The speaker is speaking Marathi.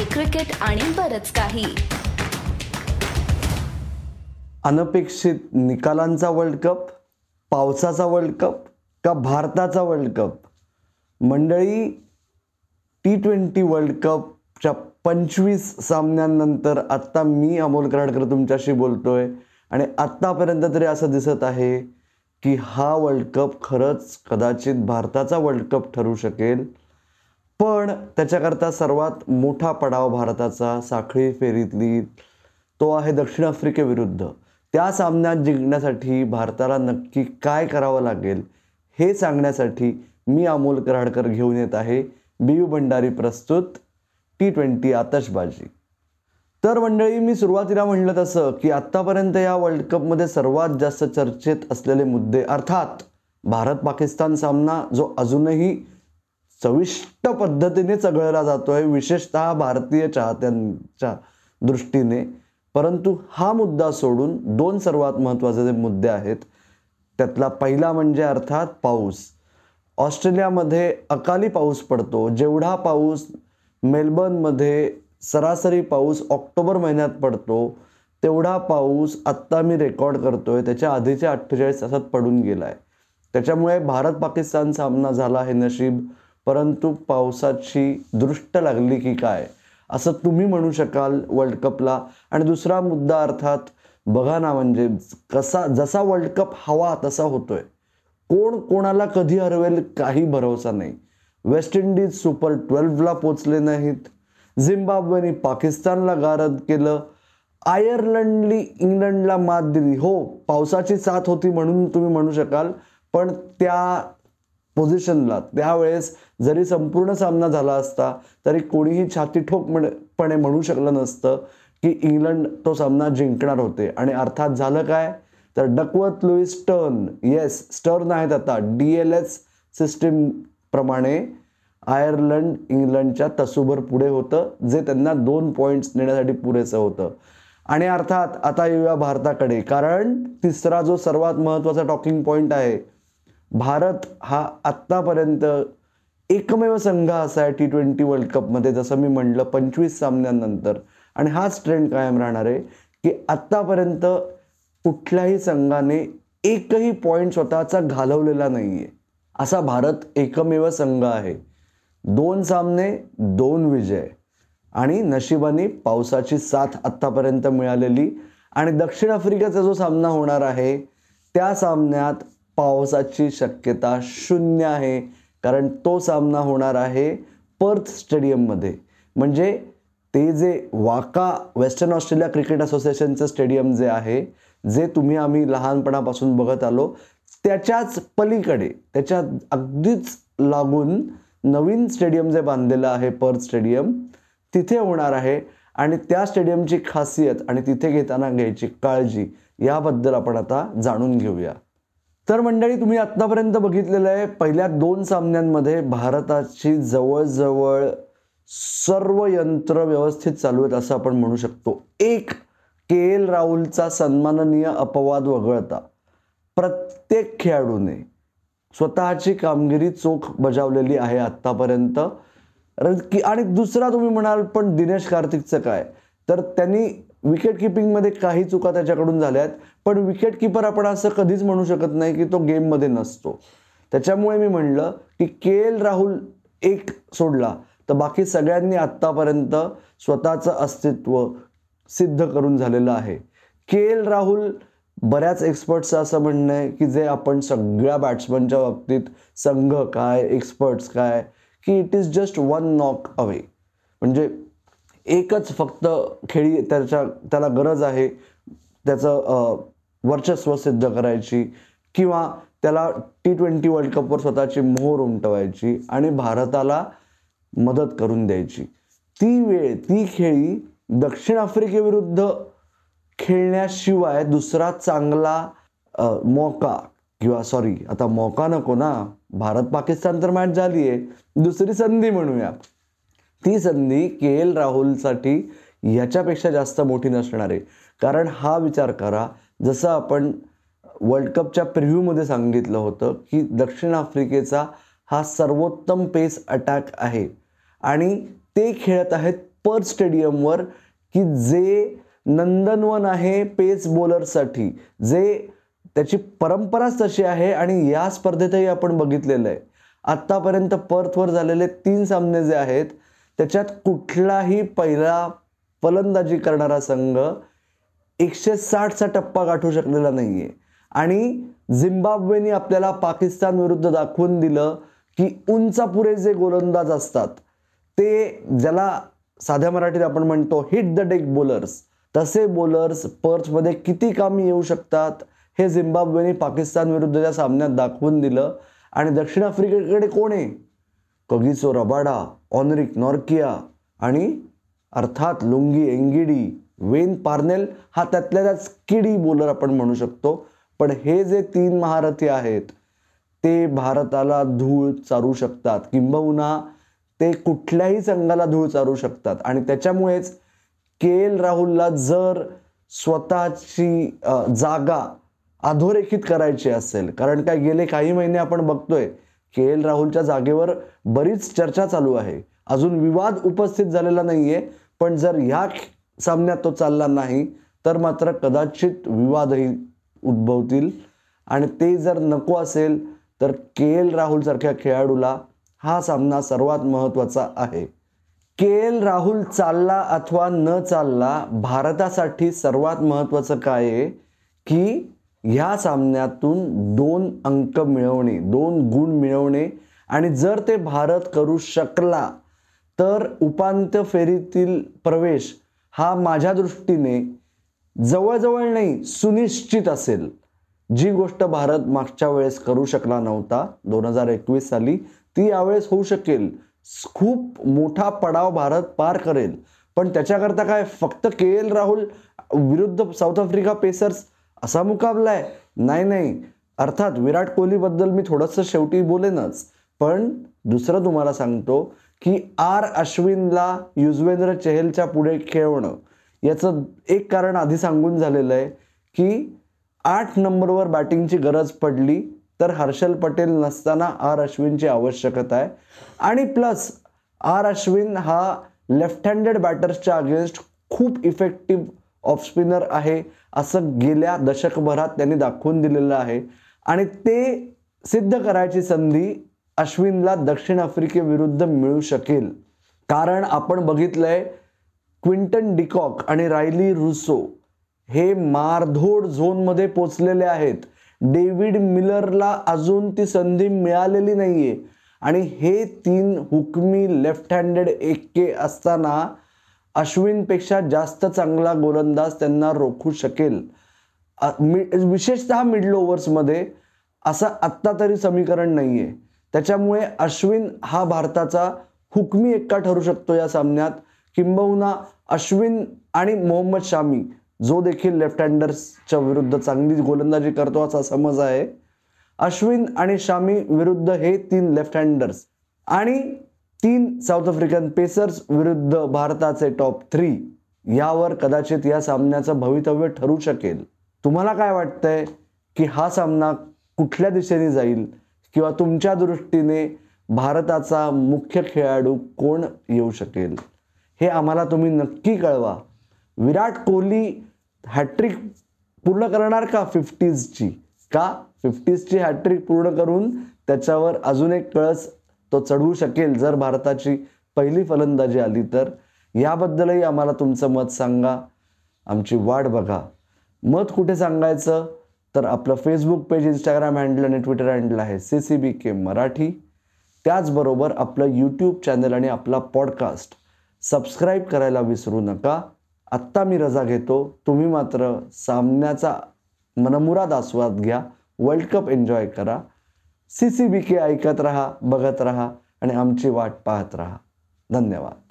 हॉकी क्रिकेट आणि बरच काही. अनपेक्षित निकालांचा वर्ल्ड कप पावसाचा वर्ल्ड कप का भारताचा वर्ल्ड कप? मंडळी टी ट्वेंटी वर्ल्ड कपच्या पंचवीस सामन्यांनंतर आत्ता मी अमोल कराडकर तुमच्याशी बोलतोय आणि आत्तापर्यंत तरी असं दिसत आहे की हा वर्ल्ड कप खरंच कदाचित भारताचा वर्ल्ड कप ठरू शकेल. पण त्याच्याकरता सर्वात मोठा पडाव भारताचा साखळी फेरीतली तो आहे दक्षिण आफ्रिकेविरुद्ध त्या सामन्यात जिंकण्यासाठी भारताला नक्की काय करावं लागेल हे सांगण्यासाठी मी अमोल कराडकर घेऊन येत आहे. बी यू भंडारी प्रस्तुत टी ट्वेंटी आतषबाजी. तर मंडळी मी सुरुवातीला म्हणलं तसं की आत्तापर्यंत या वर्ल्ड कपमध्ये सर्वात जास्त चर्चेत असलेले मुद्दे अर्थात भारत पाकिस्तान सामना जो अजूनही चविष्ट पद्धतीने चघळला जातोय विशेषतः भारतीय चाहत्यांच्या दृष्टीने. परंतु हा मुद्दा सोडून दोन सर्वात महत्त्वाचे जे मुद्दे आहेत त्यातला पहिला म्हणजे अर्थात पाऊस. ऑस्ट्रेलियामध्ये अकाली पाऊस पडतो. जेवढा पाऊस मेलबर्नमध्ये सरासरी पाऊस ऑक्टोबर महिन्यात पडतो तेवढा पाऊस आत्ता मी रेकॉर्ड करतोय त्याच्या आधीच्या अठ्ठेचाळीस तासात पडून गेला आहे त्याच्यामुळे भारत पाकिस्तान सामना झाला हे नशीब परंतु पावसाची दृष्ट लागली की काय? असं तुम्ही म्हणू शकाल वर्ल्ड कपला आणि दुसरा मुद्दा अर्थात बघा ना म्हणजे कसा जसा वर्ल्ड कप हवा तसा होतोय. कोण कोणाला कधी हरवेल काही भरोसा नाही. वेस्ट इंडिज सुपर ट्वेल्वला पोचले नाहीत. झिम्बाब्वेने पाकिस्तानला गारद केलं. आयर्लंडली इंग्लंडला मात दिली. हो पावसाची साथ होती म्हणून तुम्ही म्हणू शकाल पण त्या पोझिशनला. त्यावेळेस जरी संपूर्ण सामना झाला असता तरी कोणीही छाती ठोकपणे म्हणू शकलं नसतं की इंग्लंड तो सामना जिंकणार होते. आणि अर्थात झालं काय? तर डकवत लुईस टर्न येस स्टर्न आहेत आता. डी एल एस सिस्टीम प्रमाणे आयर्लंड इंग्लंडच्या तसूभर पुढे होतं जे त्यांना दोन पॉईंट्स नेण्यासाठी पुरेसं होतं. आणि अर्थात आता येऊया भारताकडे कारण तिसरा जो सर्वात महत्त्वाचा टॉकिंग पॉईंट आहे भारत हा आत्तापर्यंत एकमेव संघ असा आहे टी ट्वेंटी वर्ल्ड कपमध्ये जसं मी म्हणलं पंचवीस सामन्यांनंतर. आणि हाच ट्रेंड कायम राहणार आहे की आत्तापर्यंत कुठल्याही संघाने एकही पॉईंट स्वतःचा घालवलेला नाही आहे असा भारत एकमेव संघ आहे. दोन सामने दोन विजय. आणि नशिबाने पावसाची साथ आत्तापर्यंत मिळालेली. आणि दक्षिण आफ्रिकेचा जो सामना होणार आहे त्या सामन्यात पावसाची शक्यता शून्य आहे कारण तो सामना होणार आहे पर्थ स्टेडियममध्ये. म्हणजे ते जे वाका वेस्टर्न ऑस्ट्रेलिया क्रिकेट असोसिएशनचं स्टेडियम जे आहे जे तुम्ही आम्ही लहानपणापासून बघत आलो त्याच्याच पलीकडे त्याच्या अगदीच लागून नवीन स्टेडियम जे बांधलेलं आहे पर्थ स्टेडियम तिथे होणार आहे. आणि त्या स्टेडियमची खासियत आणि तिथे घेताना घ्यायची काळजी याबद्दल आपण आता जाणून घेऊया. तर मंडळी तुम्ही आत्तापर्यंत बघितलेलं आहे पहिल्या दोन सामन्यांमध्ये भारताची जवळजवळ सर्व यंत्र व्यवस्थित चालू आहेत असं आपण म्हणू शकतो. एक के एल राहुलचा सन्माननीय अपवाद वगळता. प्रत्येक खेळाडूने स्वतःची कामगिरी चोख बजावलेली आहे आत्तापर्यंत. की आणि दुसरा तुम्ही म्हणाल पण दिनेश कार्तिकचं काय? तर त्यांनी विकेट किपिंगमध्ये काही चुका त्याच्याकडून झाल्या आहेत. पण विकेट किपर आपण असं कधीच म्हणू शकत नाही की तो गेममध्ये नसतो. त्याच्यामुळे मी म्हणलं की के एल राहुल एक सोडला तर बाकी सगळ्यांनी आत्तापर्यंत स्वतःचं अस्तित्व सिद्ध करून झालेलं आहे. के एल राहुल बऱ्याच एक्सपर्ट्सचं असं म्हणणं आहे की जे आपण सगळ्या बॅट्समनच्या बाबतीत संघ काय एक्सपर्ट्स काय की it is just one knock away म्हणजे एकच फक्त खेळी त्याच्या त्याला गरज आहे त्याचं वर्चस्व सिद्ध करायची किंवा त्याला टी ट्वेंटी वर्ल्ड कपवर स्वतःची मोहर उमटवायची आणि भारताला मदत करून द्यायची. ती वेळ ती खेळी दक्षिण आफ्रिकेविरुद्ध खेळण्याशिवाय दुसरा चांगला मौका किंवा सॉरी आता मौका नको ना. भारत पाकिस्तान तर मॅच झाली आहे दुसरी संधी म्हणूया. ती संधी के एल राहुलसाठी याच्यापेक्षा जास्त मोठी नसणार आहे. कारण हा विचार करा जसं आपण वर्ल्ड कपच्या प्रिव्ह्यूमध्ये सांगितलं होतं की दक्षिण आफ्रिकेचा हा सर्वोत्तम पेस अटॅक आहे. आणि ते खेळत आहेत पर्थ स्टेडियमवर की जे नंदनवन आहे पेस बॉलरसाठी जे त्याची परंपराच तशी आहे आणि या स्पर्धेतही आपण बघितलेलं आहे. आत्तापर्यंत पर्थवर झालेले तीन सामने जे आहेत त्याच्यात कुठलाही पहिला फलंदाजी करणारा संघ एकशे साठचा टप्पा गाठू शकलेला नाहीये. आणि झिम्बाब्वेनी आपल्याला पाकिस्तान विरुद्ध दाखवून दिलं की उंचापुरे जे गोलंदाज असतात ते ज्याला साध्या मराठीत आपण म्हणतो हिट द डेक बॉलर्स तसे बॉलर्स पर्थमध्ये किती कामी येऊ शकतात हे झिम्बाब्वेने पाकिस्तान विरुद्धच्या सामन्यात दाखवून दिलं. आणि दक्षिण आफ्रिकेकडे कोण आहे? कगिसो रबाडा ऑनरिक नॉर्किया आणि अर्थात लुंगी एंगिडी वेन पार्नेल हा त्यातल्या त्याच किडी बॉलर आपण म्हणू शकतो. पण हे जे तीन महारथी आहेत ते भारताला धूळ चारू शकतात. किंबहुना ते कुठल्याही संघाला धूळ चारू शकतात. आणि त्याच्यामुळेच के एल राहुलला जर स्वतःची जागा अधोरेखित करायची असेल कारण काय गेले काही महिने आपण बघतोय के एल राहुलच्या जागेवर बरीच चर्चा चालू आहे. अजून विवाद उपस्थित झालेला नाहीये पण जर ह्या सामन्यात तो चालला नाही तर मात्र कदाचित विवादही उद्भवतील. आणि ते जर नको असेल तर के एल राहुलसारख्या खेळाडूला हा सामना सर्वात महत्त्वाचा आहे. के एल राहुल चालला अथवा न चालला भारतासाठी सर्वात महत्त्वाचं काय आहे? की ह्या सामन्यातून दोन अंक मिळवणे दोन गुण मिळवणे. आणि जर ते भारत करू शकला तर उपांत्य फेरीतील प्रवेश हा माझ्या दृष्टीने जवळजवळ नाही सुनिश्चित असेल. जी गोष्ट भारत मागच्या वेळेस करू शकला नव्हता दोन हजार एकवीस साली ती यावेळेस होऊ शकेल. खूप मोठा पडाव भारत पार करेल. पण त्याच्याकरता काय फक्त के एल राहुल विरुद्ध साऊथ आफ्रिका पेसर्स असा मुकाबला आहे? नाही नाही. अर्थात विराट कोहलीबद्दल मी थोडंसं शेवटी बोलेनच. पण दुसरं तुम्हाला सांगतो की आर अश्विनला युजवेंद्र चहलच्या पुढे खेळवणं. याचं एक कारण आधी सांगून झालेलं आहे की आठ नंबरवर बॅटिंगची गरज पडली तर हर्षल पटेल नसताना आर अश्विनची आवश्यकता आहे. आणि प्लस आर अश्विन हा लेफ्ट हँडेड बॅटर्सच्या अगेन्स्ट खूप इफेक्टिव्ह ऑफ स्पिनर आहे असं गेल्या दशकभरात त्यांनी दाखवून दिलेलं आहे. आणि ते सिद्ध करायची संधी अश्विनला दक्षिण आफ्रिकेविरुद्ध मिळू शकेल. कारण आपण बघितलंय क्विंटन डिकॉक आणि रायली रुसो हे मारधोड झोनमध्ये पोचलेले आहेत. डेव्हिड मिलरला अजून ती संधी मिळालेली नाहीये. आणि हे तीन हुकमी लेफ्ट हँडेड एक्के असताना अश्विनपेक्षा जास्त चांगला गोलंदाज त्यांना रोखू शकेल. विशेषतः मिडल ओव्हर्समध्ये असं आत्ता तरी समीकरण नाही आहे त्याच्यामुळे अश्विन हा भारताचा हुकमी एक्का ठरू शकतो या सामन्यात. किंबहुना अश्विन आणि मोहम्मद शामी जो देखील लेफ्ट हँडर्सच्या विरुद्ध चांगली गोलंदाजी करतो असा समज आहे. अश्विन आणि शामी विरुद्ध हे तीन लेफ्ट हँडर्स आणि तीन साऊथ आफ्रिकन पेसर्स विरुद्ध भारताचे टॉप थ्री यावर कदाचित या सामन्याचं भवितव्य ठरू शकेल. तुम्हाला काय वाटतंय की हा सामना कुठल्या दिशेने जाईल? किंवा तुमच्या दृष्टीने भारताचा मुख्य खेळाडू कोण येऊ शकेल? हे आम्हाला तुम्ही नक्की कळवा. विराट कोहली हॅट्रिक पूर्ण करणार का फिफ्टीजची का फिफ्टीजची हॅट्रिक पूर्ण करून त्याच्यावर अजून एक कळस तो चढवू शकेल? जर भारताची पहिली फलंदाजी आली तर? याबद्दलही आम्हाला तुमचं मत सांगा. आमची वाट बघा. मत कुठे सांगायचं? तर आपलं फेसबुक पेज इंस्टाग्राम हँडल आणि ट्विटर हँडल आहे C C B K Marathi. त्याचबरोबर आपलं यूट्यूब चॅनल आणि आपला पॉडकास्ट सबस्क्राईब करायला विसरू नका. आत्ता मी रजा घेतो. तुम्ही मात्र सामन्याचा मनमुराद आस्वाद घ्या. वर्ल्ड कप एन्जॉय करा. सी सी बी के ऐकत राहा बघत राहा आणि आमची वाट पाहत राहा. धन्यवाद.